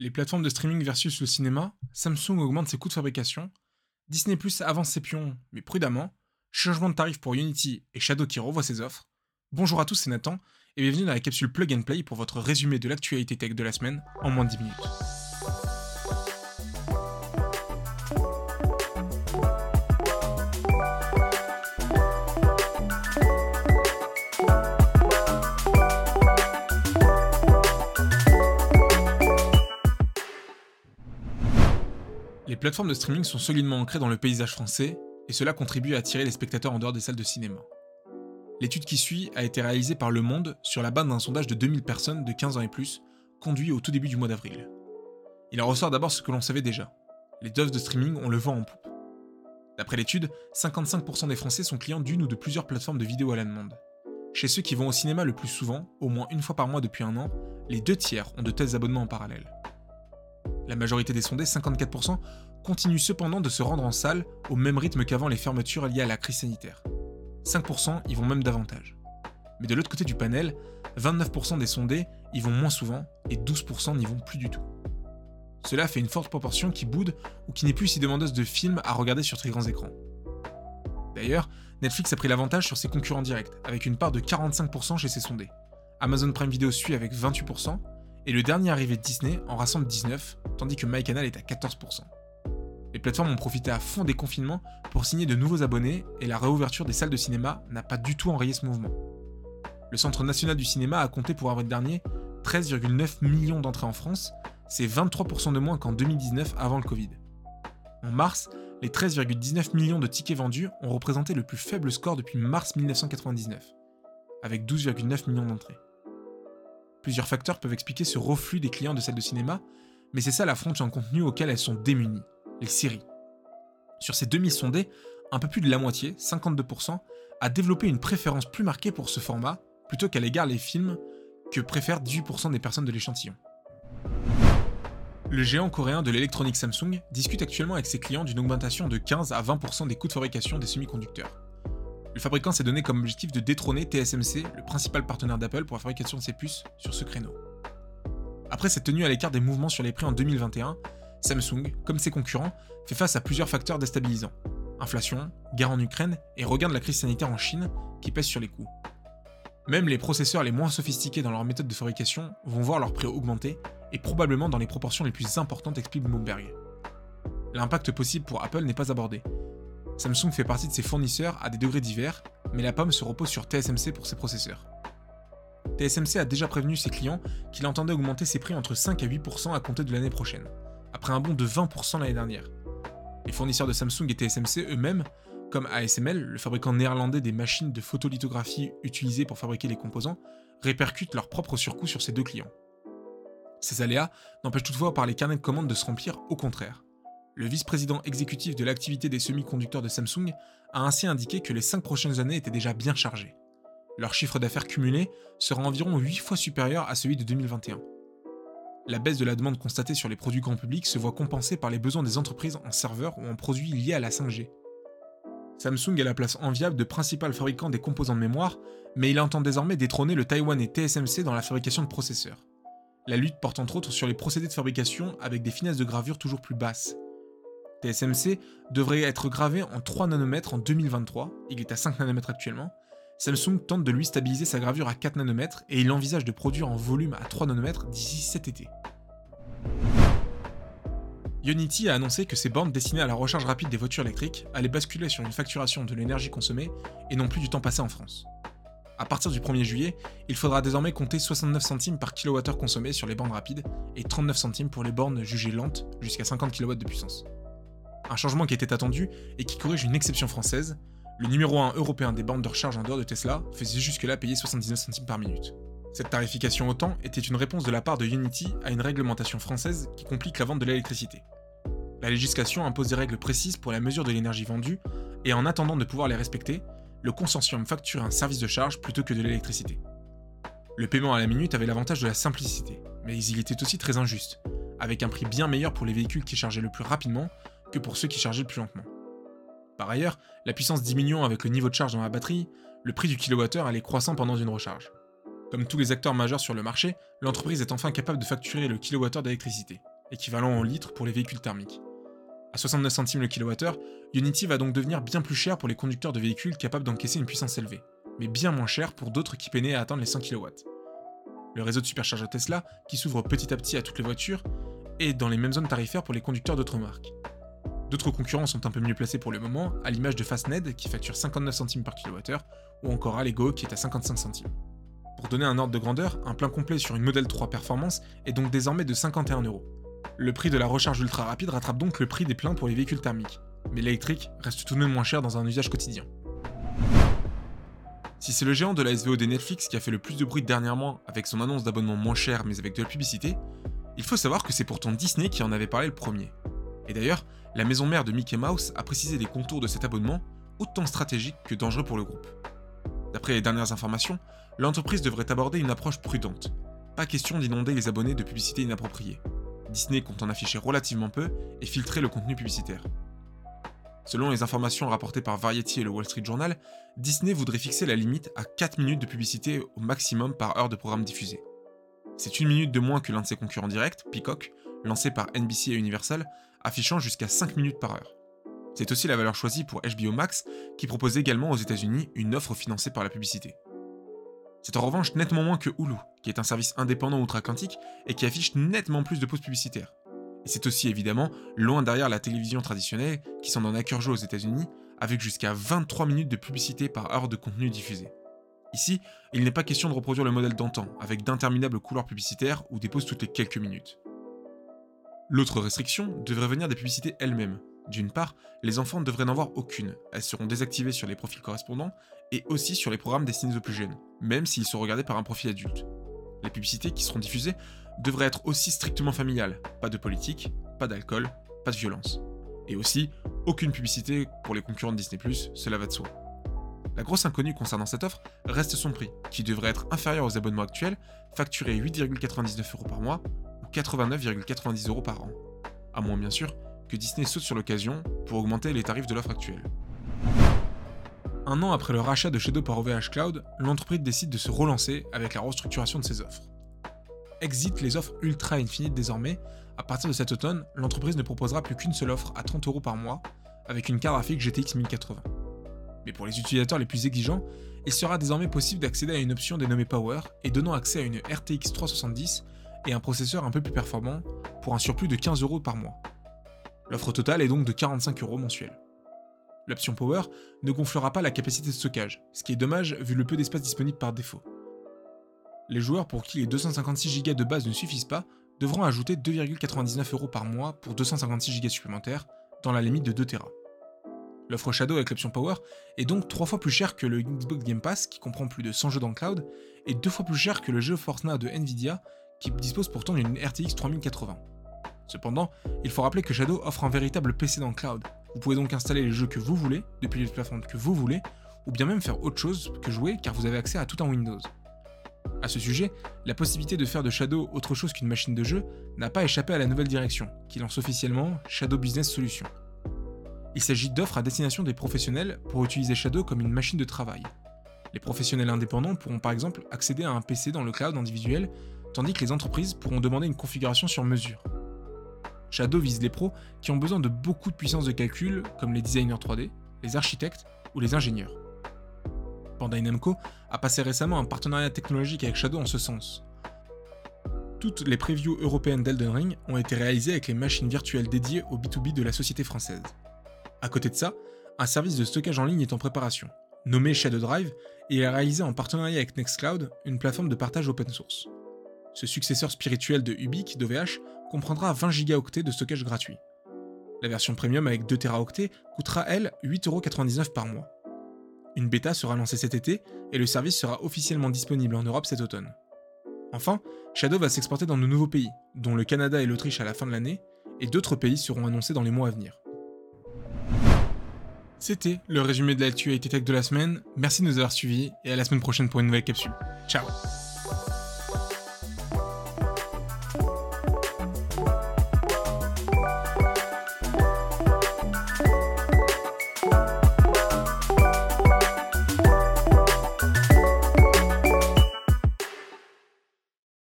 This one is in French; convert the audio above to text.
Les plateformes de streaming versus le cinéma, Samsung augmente ses coûts de fabrication, Disney Plus avance ses pions, mais prudemment, changement de tarif pour Unity et Shadow qui revoit ses offres. Bonjour à tous, c'est Nathan, et bienvenue dans la capsule Plug and Play pour votre résumé de l'actualité tech de la semaine en moins de 10 minutes. Plateformes de streaming sont solidement ancrées dans le paysage français, et cela contribue à attirer les spectateurs en dehors des salles de cinéma. L'étude qui suit a été réalisée par Le Monde sur la base d'un sondage de 2000 personnes de 15 ans et plus, conduit au tout début du mois d'avril. Il en ressort d'abord ce que l'on savait déjà. Les doses de streaming ont le vent en poupe. D'après l'étude, 55% des Français sont clients d'une ou de plusieurs plateformes de vidéo à la demande. Chez ceux qui vont au cinéma le plus souvent, au moins une fois par mois depuis un an, les deux tiers ont de tels abonnements en parallèle. La majorité des sondés, 54%, continuent cependant de se rendre en salle au même rythme qu'avant les fermetures liées à la crise sanitaire. 5% y vont même davantage. Mais de l'autre côté du panel, 29% des sondés y vont moins souvent et 12% n'y vont plus du tout. Cela fait une forte proportion qui boude ou qui n'est plus si demandeuse de films à regarder sur très grands écrans. D'ailleurs, Netflix a pris l'avantage sur ses concurrents directs, avec une part de 45% chez ses sondés. Amazon Prime Video suit avec 28%, et le dernier arrivé de Disney en rassemble 19, tandis que MyCanal est à 14%. Les plateformes ont profité à fond des confinements pour signer de nouveaux abonnés et la réouverture des salles de cinéma n'a pas du tout enrayé ce mouvement. Le Centre national du cinéma a compté pour avril dernier 13,9 millions d'entrées en France, c'est 23% de moins qu'en 2019 avant le Covid. En mars, les 13,19 millions de tickets vendus ont représenté le plus faible score depuis mars 1999, avec 12,9 millions d'entrées. Plusieurs facteurs peuvent expliquer ce reflux des clients de salles de cinéma, mais c'est ça la frontière en contenu auquel elles sont démunies, les séries. Sur ces 2000 sondés, un peu plus de la moitié, 52%, a développé une préférence plus marquée pour ce format, plutôt qu'à l'égard les films, que préfèrent 18% des personnes de l'échantillon. Le géant coréen de l'électronique Samsung discute actuellement avec ses clients d'une augmentation de 15 à 20% des coûts de fabrication des semi-conducteurs. Le fabricant s'est donné comme objectif de détrôner TSMC, le principal partenaire d'Apple pour la fabrication de ses puces, sur ce créneau. Après cette tenue à l'écart des mouvements sur les prix en 2021, Samsung, comme ses concurrents, fait face à plusieurs facteurs déstabilisants. Inflation, guerre en Ukraine et regain de la crise sanitaire en Chine qui pèsent sur les coûts. Même les processeurs les moins sophistiqués dans leur méthode de fabrication vont voir leur prix augmenter, et probablement dans les proportions les plus importantes, explique Bloomberg. L'impact possible pour Apple n'est pas abordé. Samsung fait partie de ses fournisseurs à des degrés divers, mais la pomme se repose sur TSMC pour ses processeurs. TSMC a déjà prévenu ses clients qu'il entendait augmenter ses prix entre 5 à 8% à compter de l'année prochaine après un bond de 20% l'année dernière. Les fournisseurs de Samsung et TSMC eux-mêmes, comme ASML, le fabricant néerlandais des machines de photolithographie utilisées pour fabriquer les composants, répercutent leurs propres surcoûts sur ces deux clients. Ces aléas n'empêchent toutefois par les carnets de commandes de se remplir, au contraire. Le vice-président exécutif de l'activité des semi-conducteurs de Samsung a ainsi indiqué que les 5 prochaines années étaient déjà bien chargées. Leur chiffre d'affaires cumulé sera environ 8 fois supérieur à celui de 2021 la baisse de la demande constatée sur les produits grand public se voit compensée par les besoins des entreprises en serveurs ou en produits liés à la 5G. Samsung a la place enviable de principal fabricant des composants de mémoire, mais il entend désormais détrôner le Taiwan et TSMC dans la fabrication de processeurs. La lutte porte entre autres sur les procédés de fabrication avec des finesses de gravure toujours plus basses. TSMC devrait être gravé en 3 nanomètres en 2023, il est à 5 nanomètres actuellement, Samsung tente de lui stabiliser sa gravure à 4 nanomètres et il envisage de produire en volume à 3 nanomètres d'ici cet été. Unity a annoncé que ses bornes destinées à la recharge rapide des voitures électriques allaient basculer sur une facturation de l'énergie consommée et non plus du temps passé en France. À partir du 1er juillet, il faudra désormais compter 69 centimes par kilowattheure consommé sur les bornes rapides et 39 centimes pour les bornes jugées lentes jusqu'à 50 kW de puissance. Un changement qui était attendu et qui corrige une exception française, le numéro 1 européen des bornes de recharge en dehors de Tesla faisait jusque-là payer 79 centimes par minute. Cette tarification au temps était une réponse de la part de Unity à une réglementation française qui complique la vente de l'électricité. La législation impose des règles précises pour la mesure de l'énergie vendue, et en attendant de pouvoir les respecter, le consortium facture un service de charge plutôt que de l'électricité. Le paiement à la minute avait l'avantage de la simplicité, mais il était aussi très injuste, avec un prix bien meilleur pour les véhicules qui chargeaient le plus rapidement que pour ceux qui chargeaient le plus lentement. Par ailleurs, la puissance diminuant avec le niveau de charge dans la batterie, le prix du kilowattheure allait croissant pendant une recharge. Comme tous les acteurs majeurs sur le marché, l'entreprise est enfin capable de facturer le kilowattheure d'électricité, équivalent en litres pour les véhicules thermiques. À 69 centimes le kilowattheure, Unity va donc devenir bien plus cher pour les conducteurs de véhicules capables d'encaisser une puissance élevée, mais bien moins cher pour d'autres qui peinaient à atteindre les 5 kW. Le réseau de superchargeurs Tesla, qui s'ouvre petit à petit à toutes les voitures, est dans les mêmes zones tarifaires pour les conducteurs d'autres marques. D'autres concurrents sont un peu mieux placés pour le moment, à l'image de Fastned qui facture 59 centimes par kilowattheure, ou encore Allego qui est à 55 centimes. Pour donner un ordre de grandeur, un plein complet sur une Model 3 Performance est donc désormais de 51 euros. Le prix de la recharge ultra rapide rattrape donc le prix des pleins pour les véhicules thermiques, mais l'électrique reste tout de même moins cher dans un usage quotidien. Si c'est le géant de la SVOD Netflix qui a fait le plus de bruit dernièrement avec son annonce d'abonnement moins cher mais avec de la publicité, il faut savoir que c'est pourtant Disney qui en avait parlé le premier. Et d'ailleurs, la maison mère de Mickey Mouse a précisé les contours de cet abonnement, autant stratégique que dangereux pour le groupe. D'après les dernières informations, l'entreprise devrait aborder une approche prudente. Pas question d'inonder les abonnés de publicité inappropriée. Disney compte en afficher relativement peu et filtrer le contenu publicitaire. Selon les informations rapportées par Variety et le Wall Street Journal, Disney voudrait fixer la limite à 4 minutes de publicité au maximum par heure de programme diffusé. C'est une minute de moins que l'un de ses concurrents directs, Peacock, lancé par NBC et Universal, affichant jusqu'à 5 minutes par heure. C'est aussi la valeur choisie pour HBO Max, qui propose également aux États-Unis une offre financée par la publicité. C'est en revanche nettement moins que Hulu, qui est un service indépendant outre-Atlantique et qui affiche nettement plus de pauses publicitaires. Et c'est aussi évidemment loin derrière la télévision traditionnelle, qui s'en donne à cœur joie aux États-Unis, avec jusqu'à 23 minutes de publicité par heure de contenu diffusé. Ici, il n'est pas question de reproduire le modèle d'antan, avec d'interminables couloirs publicitaires ou des pauses toutes les quelques minutes. L'autre restriction devrait venir des publicités elles-mêmes, d'une part, les enfants devraient n'en voir aucune, elles seront désactivées sur les profils correspondants et aussi sur les programmes destinés aux plus jeunes, même s'ils sont regardés par un profil adulte. Les publicités qui seront diffusées devraient être aussi strictement familiales, pas de politique, pas d'alcool, pas de violence. Et aussi, aucune publicité pour les concurrents de Disney ⁇ cela va de soi. La grosse inconnue concernant cette offre reste son prix, qui devrait être inférieur aux abonnements actuels, facturés 8,99 euros par mois ou 89,90 euros par an. À moins bien sûr que Disney saute sur l'occasion pour augmenter les tarifs de l'offre actuelle. Un an après le rachat de Shadow par OVH Cloud, l'entreprise décide de se relancer avec la restructuration de ses offres. Exit les offres ultra infinites désormais, à partir de cet automne, l'entreprise ne proposera plus qu'une seule offre à 30 euros par mois, avec une carte graphique GTX 1080. Mais pour les utilisateurs les plus exigeants, il sera désormais possible d'accéder à une option dénommée Power et donnant accès à une RTX 370 et un processeur un peu plus performant pour un surplus de 15 euros par mois. L'offre totale est donc de 45 euros mensuels. L'option Power ne gonflera pas la capacité de stockage, ce qui est dommage vu le peu d'espace disponible par défaut. Les joueurs pour qui les 256 Go de base ne suffisent pas devront ajouter 2,99 euros par mois pour 256 Go supplémentaires, dans la limite de 2 Tera. L'offre Shadow avec l'option Power est donc 3 fois plus chère que le Xbox Game Pass qui comprend plus de 100 jeux dans le cloud, et 2 fois plus cher que le jeu Now de Nvidia qui dispose pourtant d'une RTX 3080. Cependant, il faut rappeler que Shadow offre un véritable PC dans le cloud. Vous pouvez donc installer les jeux que vous voulez, depuis les plateformes que vous voulez, ou bien même faire autre chose que jouer car vous avez accès à tout un Windows. A ce sujet, la possibilité de faire de Shadow autre chose qu'une machine de jeu n'a pas échappé à la nouvelle direction, qui lance officiellement Shadow Business Solutions. Il s'agit d'offres à destination des professionnels pour utiliser Shadow comme une machine de travail. Les professionnels indépendants pourront par exemple accéder à un PC dans le cloud individuel, tandis que les entreprises pourront demander une configuration sur mesure. Shadow vise les pros qui ont besoin de beaucoup de puissance de calcul, comme les designers 3D, les architectes ou les ingénieurs. Bandai Namco a passé récemment un partenariat technologique avec Shadow en ce sens. Toutes les previews européennes d'Elden Ring ont été réalisées avec les machines virtuelles dédiées au B2B de la société française. A côté de ça, un service de stockage en ligne est en préparation, nommé Shadow Drive, et est réalisé en partenariat avec Nextcloud, une plateforme de partage open source. Ce successeur spirituel de Ubique d'OVH comprendra 20 Go de stockage gratuit. La version premium avec 2 Teraoctets coûtera elle 8,99€ par mois. Une bêta sera lancée cet été et le service sera officiellement disponible en Europe cet automne. Enfin, Shadow va s'exporter dans de nouveaux pays, dont le Canada et l'Autriche à la fin de l'année, et d'autres pays seront annoncés dans les mois à venir. C'était le résumé de l'actualité tech de la semaine, merci de nous avoir suivis et à la semaine prochaine pour une nouvelle capsule. Ciao